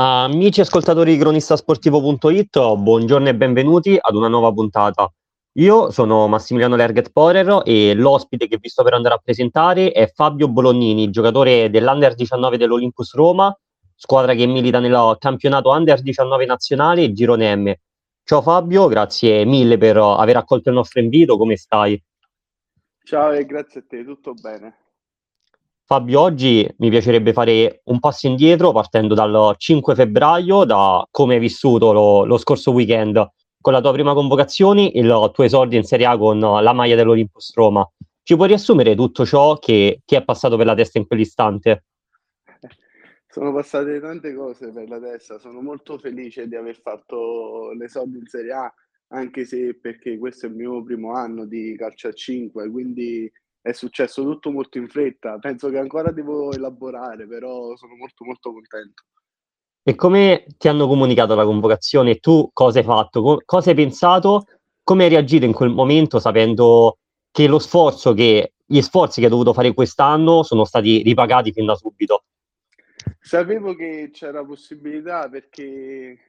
Amici ascoltatori di cronistasportivo.it, buongiorno e benvenuti ad una nuova puntata. Io sono Massimiliano Lerget Porer e l'ospite che vi sto per andare a presentare è Fabio Bolognini, giocatore dell'Under 19 dell'Olympus Roma, squadra che milita nel campionato Under 19 nazionale Girone M. Ciao Fabio, grazie mille per aver accolto il nostro invito, come stai? Ciao e grazie a te, tutto bene. Fabio, oggi mi piacerebbe fare un passo indietro partendo dal 5 febbraio, da come hai vissuto lo, lo scorso weekend con la tua prima convocazione, il tuo esordio in Serie A con la maglia dell'Olympus Roma. Ci puoi riassumere tutto ciò che ti è passato per la testa in quell'istante? Sono passate tante cose per la testa, sono molto felice di aver fatto l'esordio in Serie A, anche se perché questo è il mio primo anno di calcio a 5, quindi è successo tutto molto in fretta. Penso che ancora devo elaborare, però sono molto molto contento. E come ti hanno comunicato la convocazione? Tu cosa hai fatto? cosa hai pensato? Come hai reagito in quel momento sapendo che lo sforzo che gli sforzi che hai dovuto fare quest'anno sono stati ripagati fin da subito? Sapevo che c'era possibilità perché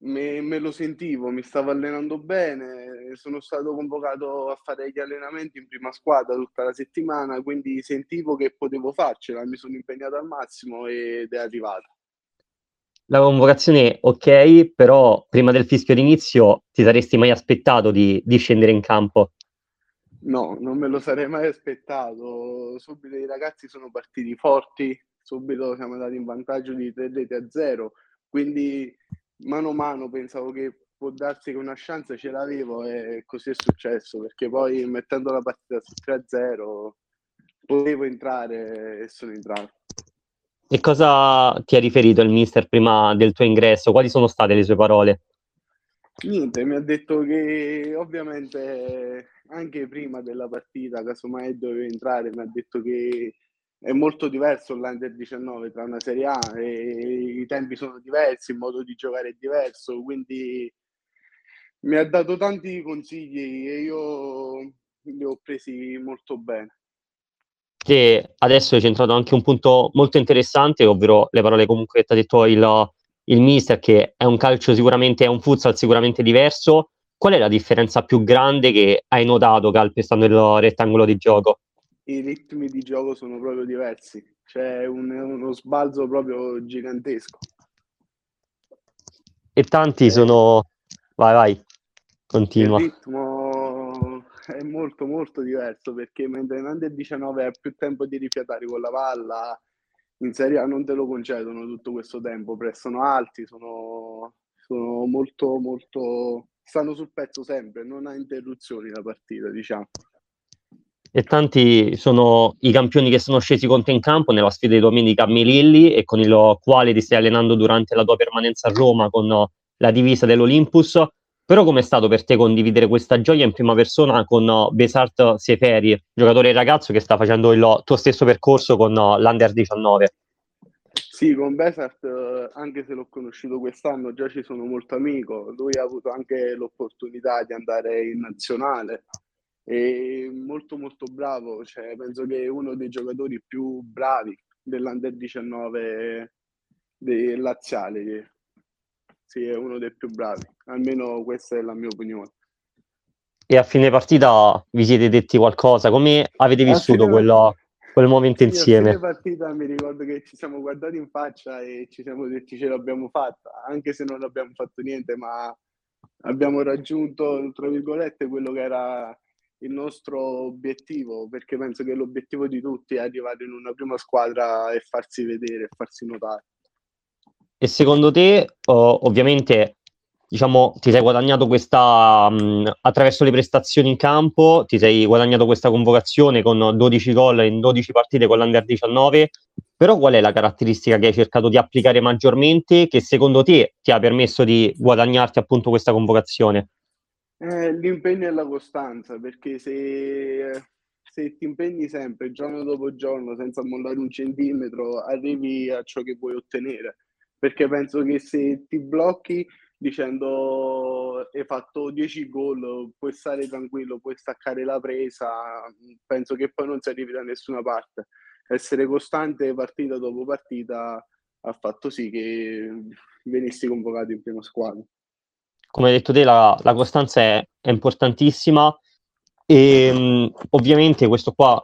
me, me, lo sentivo, mi stavo allenando bene, sono stato convocato a fare gli allenamenti in prima squadra tutta la settimana, quindi sentivo che potevo farcela, mi sono impegnato al massimo ed è arrivata. La convocazione ok, però prima del fischio d'inizio ti saresti mai aspettato di, di scendere in campo? No, non me lo sarei mai aspettato. Subito i ragazzi sono partiti forti, subito siamo andati in vantaggio di 3 reti a 0, quindi mano a mano pensavo che può darsi che una chance ce l'avevo e così è successo perché poi mettendo la partita su 3-0 potevo entrare e sono entrato. E cosa ti ha riferito il mister prima del tuo ingresso? Quali sono state le sue parole? Niente, mi ha detto che ovviamente anche prima della partita, casomai dovevo entrare, mi ha detto che è molto diverso l'Under 19 tra una Serie A e i tempi sono diversi, il modo di giocare è diverso, quindi mi ha dato tanti consigli e io li ho presi molto bene. Che adesso hai centrato anche un punto molto interessante, ovvero le parole comunque che ti ha detto il, il mister, che è un calcio sicuramente, è un futsal sicuramente diverso. Qual è la differenza più grande che hai notato calpestando il rettangolo di gioco? I ritmi di gioco sono proprio diversi, c'è un, uno sbalzo proprio gigantesco. E tanti eh, sono... Vai, vai, continua. Il ritmo è molto molto diverso perché mentre in Under 19 hai più tempo di rifiatare con la palla, in Serie A non te lo concedono tutto questo tempo, prestano alti, sono, sono molto molto... stanno sul pezzo sempre, non ha interruzioni la partita, diciamo e tanti sono i campioni che sono scesi con te in campo nella sfida di domenica a Melilli e con il quale ti stai allenando durante la tua permanenza a Roma con la divisa dell'Olympus. Però com'è stato per te condividere questa gioia in prima persona con Besart Seferi, giocatore ragazzo che sta facendo il tuo stesso percorso con l'Under 19? Sì, con Besart, anche se l'ho conosciuto quest'anno, già ci sono molto amico. Lui ha avuto anche l'opportunità di andare in nazionale e molto molto bravo, cioè, penso che è uno dei giocatori più bravi dell'Under 19 del laziale, sì, è uno dei più bravi, almeno questa è la mia opinione. E a fine partita vi siete detti qualcosa? Come avete vissuto fine... quello, quel momento sì, insieme? A fine partita mi ricordo che ci siamo guardati in faccia e ci siamo detti ce l'abbiamo fatta, anche se non abbiamo fatto niente, ma abbiamo raggiunto, tra virgolette, quello che era il nostro obiettivo, perché penso che l'obiettivo di tutti è arrivare in una prima squadra e farsi vedere, e farsi notare. E secondo te, ovviamente, diciamo, ti sei guadagnato questa, attraverso le prestazioni in campo, ti sei guadagnato questa convocazione con 12 gol in 12 partite con l'Under 19, però qual è la caratteristica che hai cercato di applicare maggiormente che secondo te ti ha permesso di guadagnarti appunto questa convocazione? Eh, l'impegno e la costanza, perché se, se ti impegni sempre, giorno dopo giorno, senza mollare un centimetro, arrivi a ciò che vuoi ottenere. Perché penso che se ti blocchi dicendo hai fatto 10 gol, puoi stare tranquillo, puoi staccare la presa, penso che poi non si arrivi da nessuna parte. Essere costante partita dopo partita ha fatto sì che venissi convocato in prima squadra. Come hai detto te, la, la costanza è, è, importantissima e mh, ovviamente questo qua,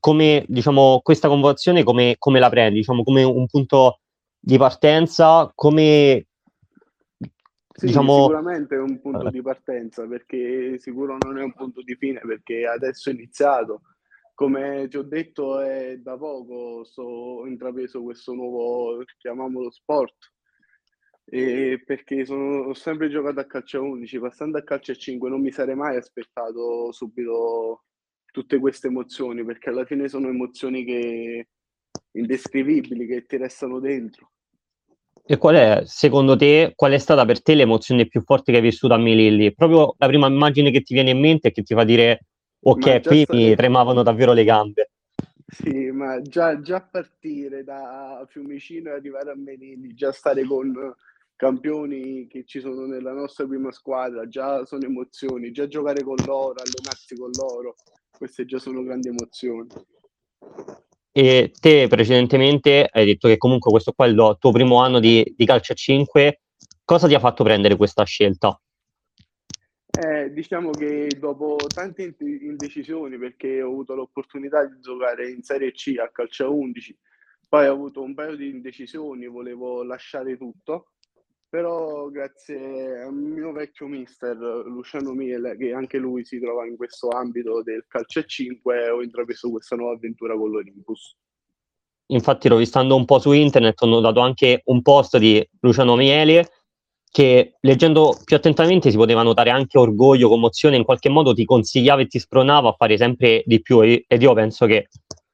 come diciamo, questa convocazione come, come la prendi? Diciamo, come un punto di partenza, come sì, diciamo... sicuramente è un punto di partenza perché sicuro non è un punto di fine perché adesso è iniziato. Come ti ho detto è da poco ho intrapreso questo nuovo, chiamiamolo sport, e perché sono, ho sempre giocato a calcio a 11, passando a calcio a 5 non mi sarei mai aspettato subito tutte queste emozioni perché alla fine sono emozioni che indescrivibili che ti restano dentro e qual è, secondo te, qual è stata per te l'emozione più forte che hai vissuto a Melilli? Proprio la prima immagine che ti viene in mente e che ti fa dire, ok, qui sta... mi tremavano davvero le gambe. Sì, ma già, già partire da Fiumicino e arrivare a Melilli, già stare con campioni che ci sono nella nostra prima squadra, già sono emozioni, già giocare con loro, allenarsi con loro, queste già sono grandi emozioni. E te precedentemente hai detto che comunque questo qua è il tuo primo anno di, di calcio a 5. Cosa ti ha fatto prendere questa scelta? Eh, diciamo che dopo tante indecisioni, perché ho avuto l'opportunità di giocare in Serie C a calcio a 11, poi ho avuto un paio di indecisioni, volevo lasciare tutto, però grazie al mio vecchio mister Luciano Miele, che anche lui si trova in questo ambito del calcio a 5, ho intrapreso questa nuova avventura con l'Olympus. Infatti, rovistando un po' su internet, ho notato anche un post di Luciano Miele che leggendo più attentamente si poteva notare anche orgoglio, commozione, in qualche modo ti consigliava e ti spronava a fare sempre di più ed io penso che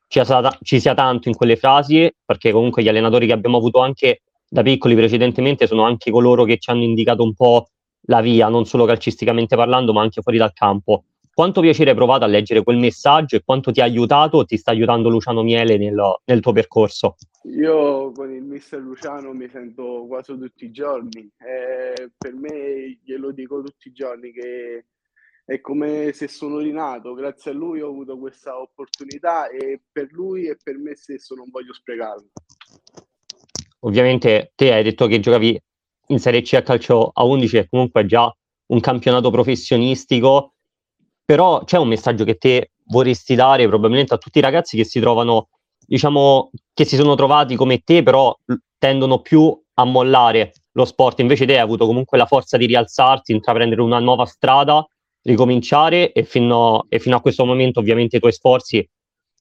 ci sia, ci sia tanto in quelle frasi perché comunque gli allenatori che abbiamo avuto anche da piccoli precedentemente sono anche coloro che ci hanno indicato un po' la via, non solo calcisticamente parlando, ma anche fuori dal campo. Quanto piacere hai provato a leggere quel messaggio e quanto ti ha aiutato o ti sta aiutando Luciano Miele nel, nel tuo percorso? Io con il mister Luciano mi sento quasi tutti i giorni. Eh, per me glielo dico tutti i giorni che è come se sono rinato. Grazie a lui ho avuto questa opportunità e per lui e per me stesso non voglio sprecarla ovviamente te hai detto che giocavi in Serie C a calcio a 11 e comunque già un campionato professionistico, però c'è un messaggio che te vorresti dare probabilmente a tutti i ragazzi che si trovano, diciamo, che si sono trovati come te, però tendono più a mollare lo sport, invece te hai avuto comunque la forza di rialzarti, intraprendere una nuova strada, ricominciare e fino, e fino a questo momento ovviamente i tuoi sforzi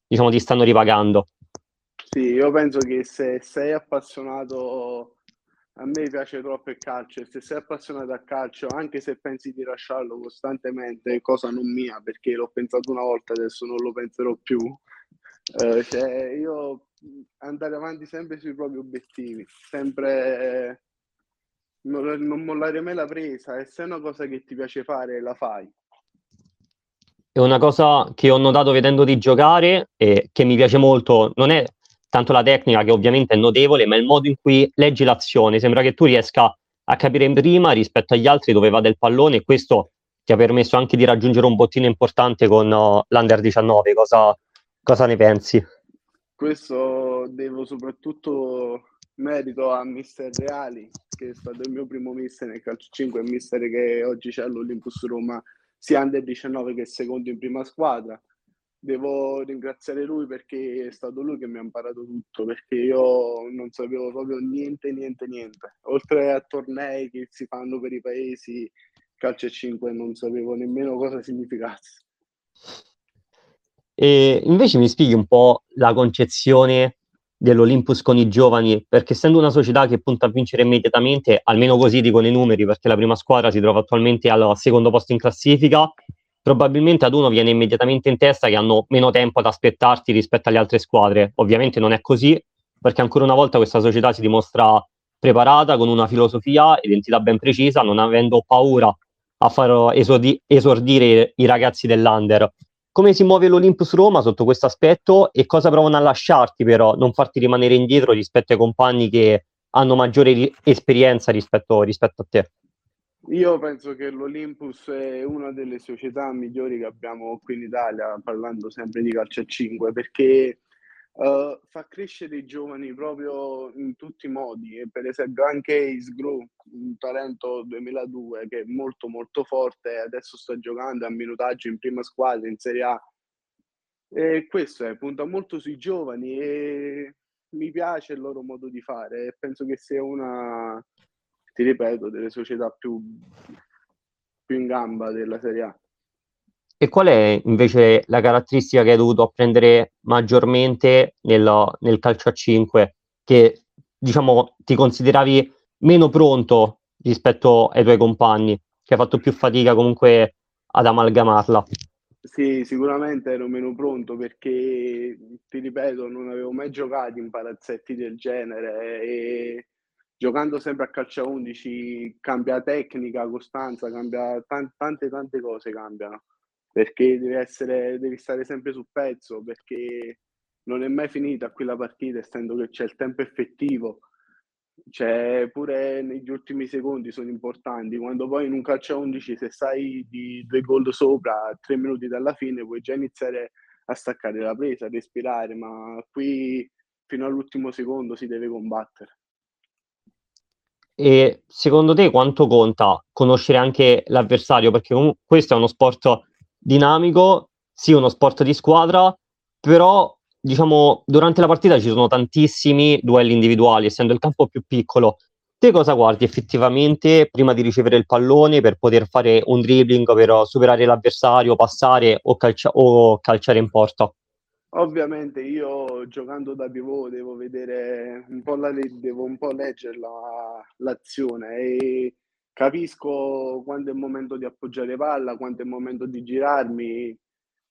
diciamo, ti stanno ripagando. Sì, io penso che se sei appassionato, a me piace troppo il calcio, e se sei appassionato a calcio, anche se pensi di lasciarlo costantemente, cosa non mia, perché l'ho pensato una volta, adesso non lo penserò più. Eh, cioè, io andare avanti sempre sui propri obiettivi, sempre non, non mollare mai la presa, e se è una cosa che ti piace fare, la fai. È una cosa che ho notato vedendo di giocare e che mi piace molto, non è tanto la tecnica che ovviamente è notevole, ma il modo in cui leggi l'azione, sembra che tu riesca a capire prima rispetto agli altri dove va del pallone e questo ti ha permesso anche di raggiungere un bottino importante con uh, l'Under 19. Cosa, cosa ne pensi? Questo devo soprattutto merito a Mister Reali, che è stato il mio primo mister nel calcio 5, il mister che oggi c'è all'Olympus Roma, sia Under 19 che secondo in prima squadra devo ringraziare lui perché è stato lui che mi ha imparato tutto, perché io non sapevo proprio niente, niente, niente. Oltre a tornei che si fanno per i paesi, calcio e 5 non sapevo nemmeno cosa significasse. E invece mi spieghi un po' la concezione dell'Olympus con i giovani, perché essendo una società che punta a vincere immediatamente, almeno così dicono i numeri, perché la prima squadra si trova attualmente al secondo posto in classifica, probabilmente ad uno viene immediatamente in testa che hanno meno tempo ad aspettarti rispetto alle altre squadre. Ovviamente non è così, perché ancora una volta questa società si dimostra preparata, con una filosofia, identità ben precisa, non avendo paura a far esordi- esordire i ragazzi dell'Under. Come si muove l'Olympus Roma sotto questo aspetto e cosa provano a lasciarti però, non farti rimanere indietro rispetto ai compagni che hanno maggiore ri- esperienza rispetto, rispetto a te? Io penso che l'Olympus è una delle società migliori che abbiamo qui in Italia, parlando sempre di calcio a 5, perché Uh, fa crescere i giovani proprio in tutti i modi. E per esempio anche Ace Gru, un talento 2002 che è molto molto forte adesso sta giocando a minutaggio in prima squadra in Serie A. E questo è, punta molto sui giovani e mi piace il loro modo di fare. Penso che sia una, ti ripeto, delle società più, più in gamba della Serie A. E qual è invece la caratteristica che hai dovuto apprendere maggiormente nel, nel calcio a 5 che diciamo ti consideravi meno pronto rispetto ai tuoi compagni, che hai fatto più fatica comunque ad amalgamarla? Sì, sicuramente ero meno pronto perché, ti ripeto, non avevo mai giocato in palazzetti del genere e giocando sempre a calcio a 11 cambia tecnica, costanza, cambia tante tante, tante cose cambiano perché devi, essere, devi stare sempre sul pezzo, perché non è mai finita qui la partita, essendo che c'è il tempo effettivo, c'è pure negli ultimi secondi sono importanti. Quando poi in un calcio a 11, se sai di due gol sopra, tre minuti dalla fine, puoi già iniziare a staccare la presa, a respirare, ma qui fino all'ultimo secondo si deve combattere. E secondo te quanto conta conoscere anche l'avversario? Perché comunque questo è uno sport dinamico, sì uno sport di squadra, però diciamo durante la partita ci sono tantissimi duelli individuali, essendo il campo più piccolo. Te cosa guardi effettivamente prima di ricevere il pallone per poter fare un dribbling, per superare l'avversario, passare o, calcia- o calciare in porta? Ovviamente io giocando da pivot devo vedere un po', la, devo un po leggere la, l'azione e capisco quando è il momento di appoggiare palla, quando è il momento di girarmi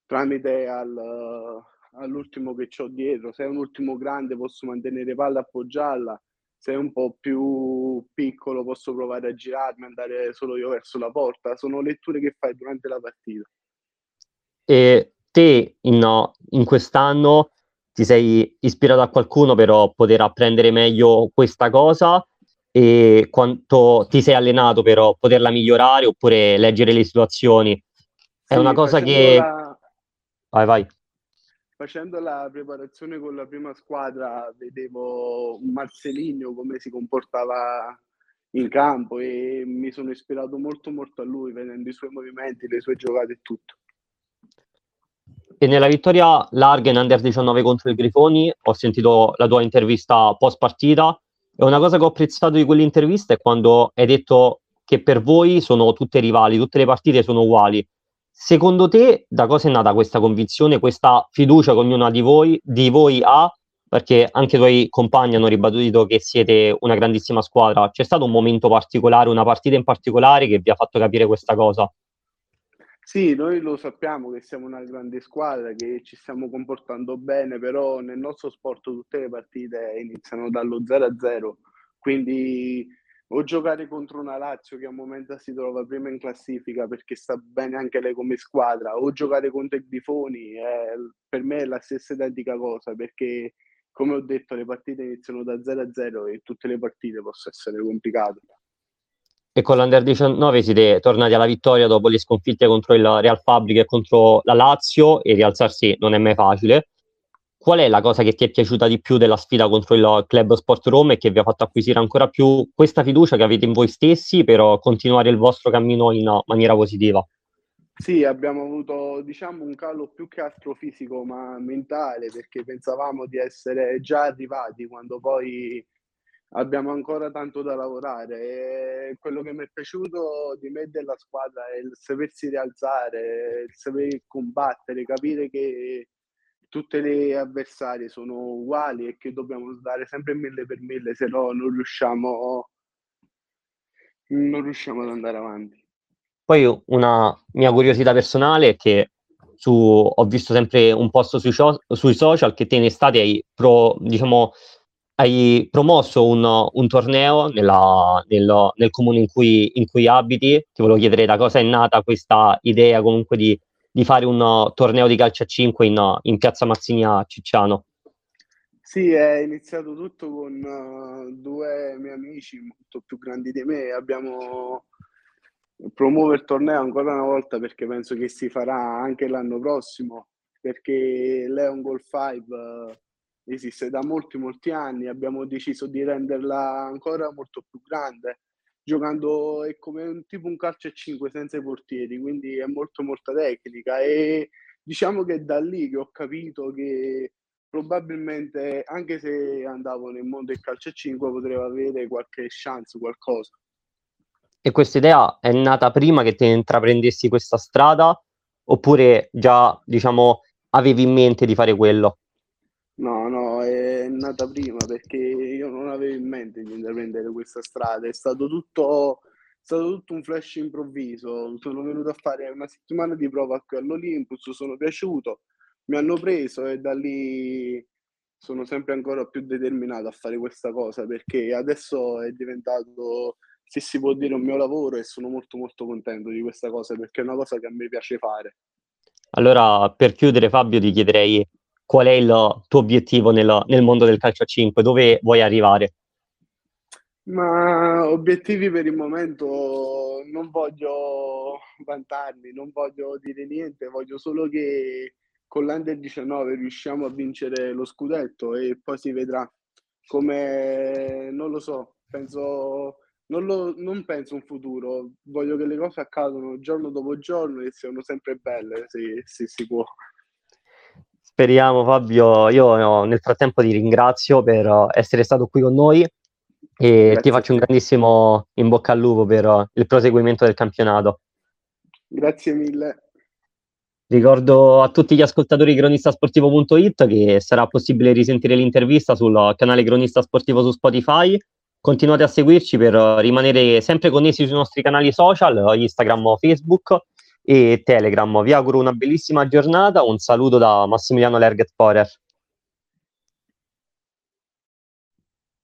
tramite al, all'ultimo che ho dietro. Se è un ultimo grande posso mantenere palla e appoggiarla, se è un po' più piccolo posso provare a girarmi, andare solo io verso la porta. Sono letture che fai durante la partita. E te in, in quest'anno ti sei ispirato a qualcuno per poter apprendere meglio questa cosa e quanto ti sei allenato per poterla migliorare oppure leggere le situazioni. È sì, una cosa che... La... Vai, vai. Facendo la preparazione con la prima squadra vedevo Marcelinho come si comportava in campo e mi sono ispirato molto molto a lui vedendo i suoi movimenti, le sue giocate e tutto. E nella vittoria larga in Under 19 contro i Grifoni ho sentito la tua intervista post partita e una cosa che ho apprezzato di quell'intervista è quando hai detto che per voi sono tutte rivali, tutte le partite sono uguali. Secondo te, da cosa è nata questa convinzione, questa fiducia che ognuna di voi, di voi ha? Perché anche i tuoi compagni hanno ribadito che siete una grandissima squadra. C'è stato un momento particolare, una partita in particolare che vi ha fatto capire questa cosa? Sì, noi lo sappiamo che siamo una grande squadra, che ci stiamo comportando bene, però nel nostro sport tutte le partite iniziano dallo 0-0, quindi o giocare contro una Lazio che al momento si trova prima in classifica perché sta bene anche lei come squadra, o giocare contro i Grifoni, eh, per me è la stessa identica cosa, perché come ho detto le partite iniziano da 0-0 e tutte le partite possono essere complicate e con l'Under 19 siete tornati alla vittoria dopo le sconfitte contro il Real Fabbrica e contro la Lazio e rialzarsi non è mai facile. Qual è la cosa che ti è piaciuta di più della sfida contro il Club Sport Roma e che vi ha fatto acquisire ancora più questa fiducia che avete in voi stessi per continuare il vostro cammino in maniera positiva? Sì, abbiamo avuto diciamo un calo più che altro fisico ma mentale perché pensavamo di essere già arrivati quando poi abbiamo ancora tanto da lavorare e quello che mi è piaciuto di me e della squadra è il sapersi rialzare, il saper combattere, capire che tutte le avversarie sono uguali e che dobbiamo dare sempre mille per mille, se no non riusciamo, non riusciamo ad andare avanti. Poi una mia curiosità personale è che su, ho visto sempre un post sui, sui social che te in estate hai pro, diciamo, hai promosso un, un torneo nella, nel, nel, comune in cui, in cui, abiti. Ti volevo chiedere da cosa è nata questa idea comunque di, di fare un uh, torneo di calcio a 5 in, in, piazza Mazzini a Cicciano. Sì, è iniziato tutto con uh, due miei amici molto più grandi di me. Abbiamo promuovo il torneo ancora una volta perché penso che si farà anche l'anno prossimo perché Leon Goal 5 esiste da molti molti anni, abbiamo deciso di renderla ancora molto più grande, giocando è come un tipo un calcio a 5 senza i portieri, quindi è molto molta tecnica e diciamo che è da lì che ho capito che probabilmente anche se andavo nel mondo del calcio a 5 potevo avere qualche chance, qualcosa. E questa idea è nata prima che te intraprendessi questa strada oppure già, diciamo, avevi in mente di fare quello? No, no, è nata prima perché io non avevo in mente di intraprendere questa strada, è stato tutto, è stato tutto un flash improvviso. Sono venuto a fare una settimana di prova qui all'Olympus, sono piaciuto, mi hanno preso e da lì sono sempre ancora più determinato a fare questa cosa perché adesso è diventato, se si può dire, un mio lavoro e sono molto molto contento di questa cosa perché è una cosa che a me piace fare. Allora, per chiudere, Fabio, ti chiederei qual è il tuo obiettivo nel, nel mondo del calcio a 5, dove vuoi arrivare? Ma obiettivi per il momento non voglio vantarmi, non voglio dire niente, voglio solo che con l'Under 19 riusciamo a vincere lo scudetto e poi si vedrà come non lo so, penso non, lo, non penso un futuro, voglio che le cose accadano giorno dopo giorno e siano sempre belle, se, se si può. Speriamo Fabio, io nel frattempo ti ringrazio per essere stato qui con noi e Grazie ti faccio un grandissimo in bocca al lupo per il proseguimento del campionato. Grazie mille. Ricordo a tutti gli ascoltatori di cronistasportivo.it che sarà possibile risentire l'intervista sul canale Cronista Sportivo su Spotify. Continuate a seguirci per rimanere sempre connessi sui nostri canali social, Instagram o Facebook e Telegram. Vi auguro una bellissima giornata, un saluto da Massimiliano Lerget Porer.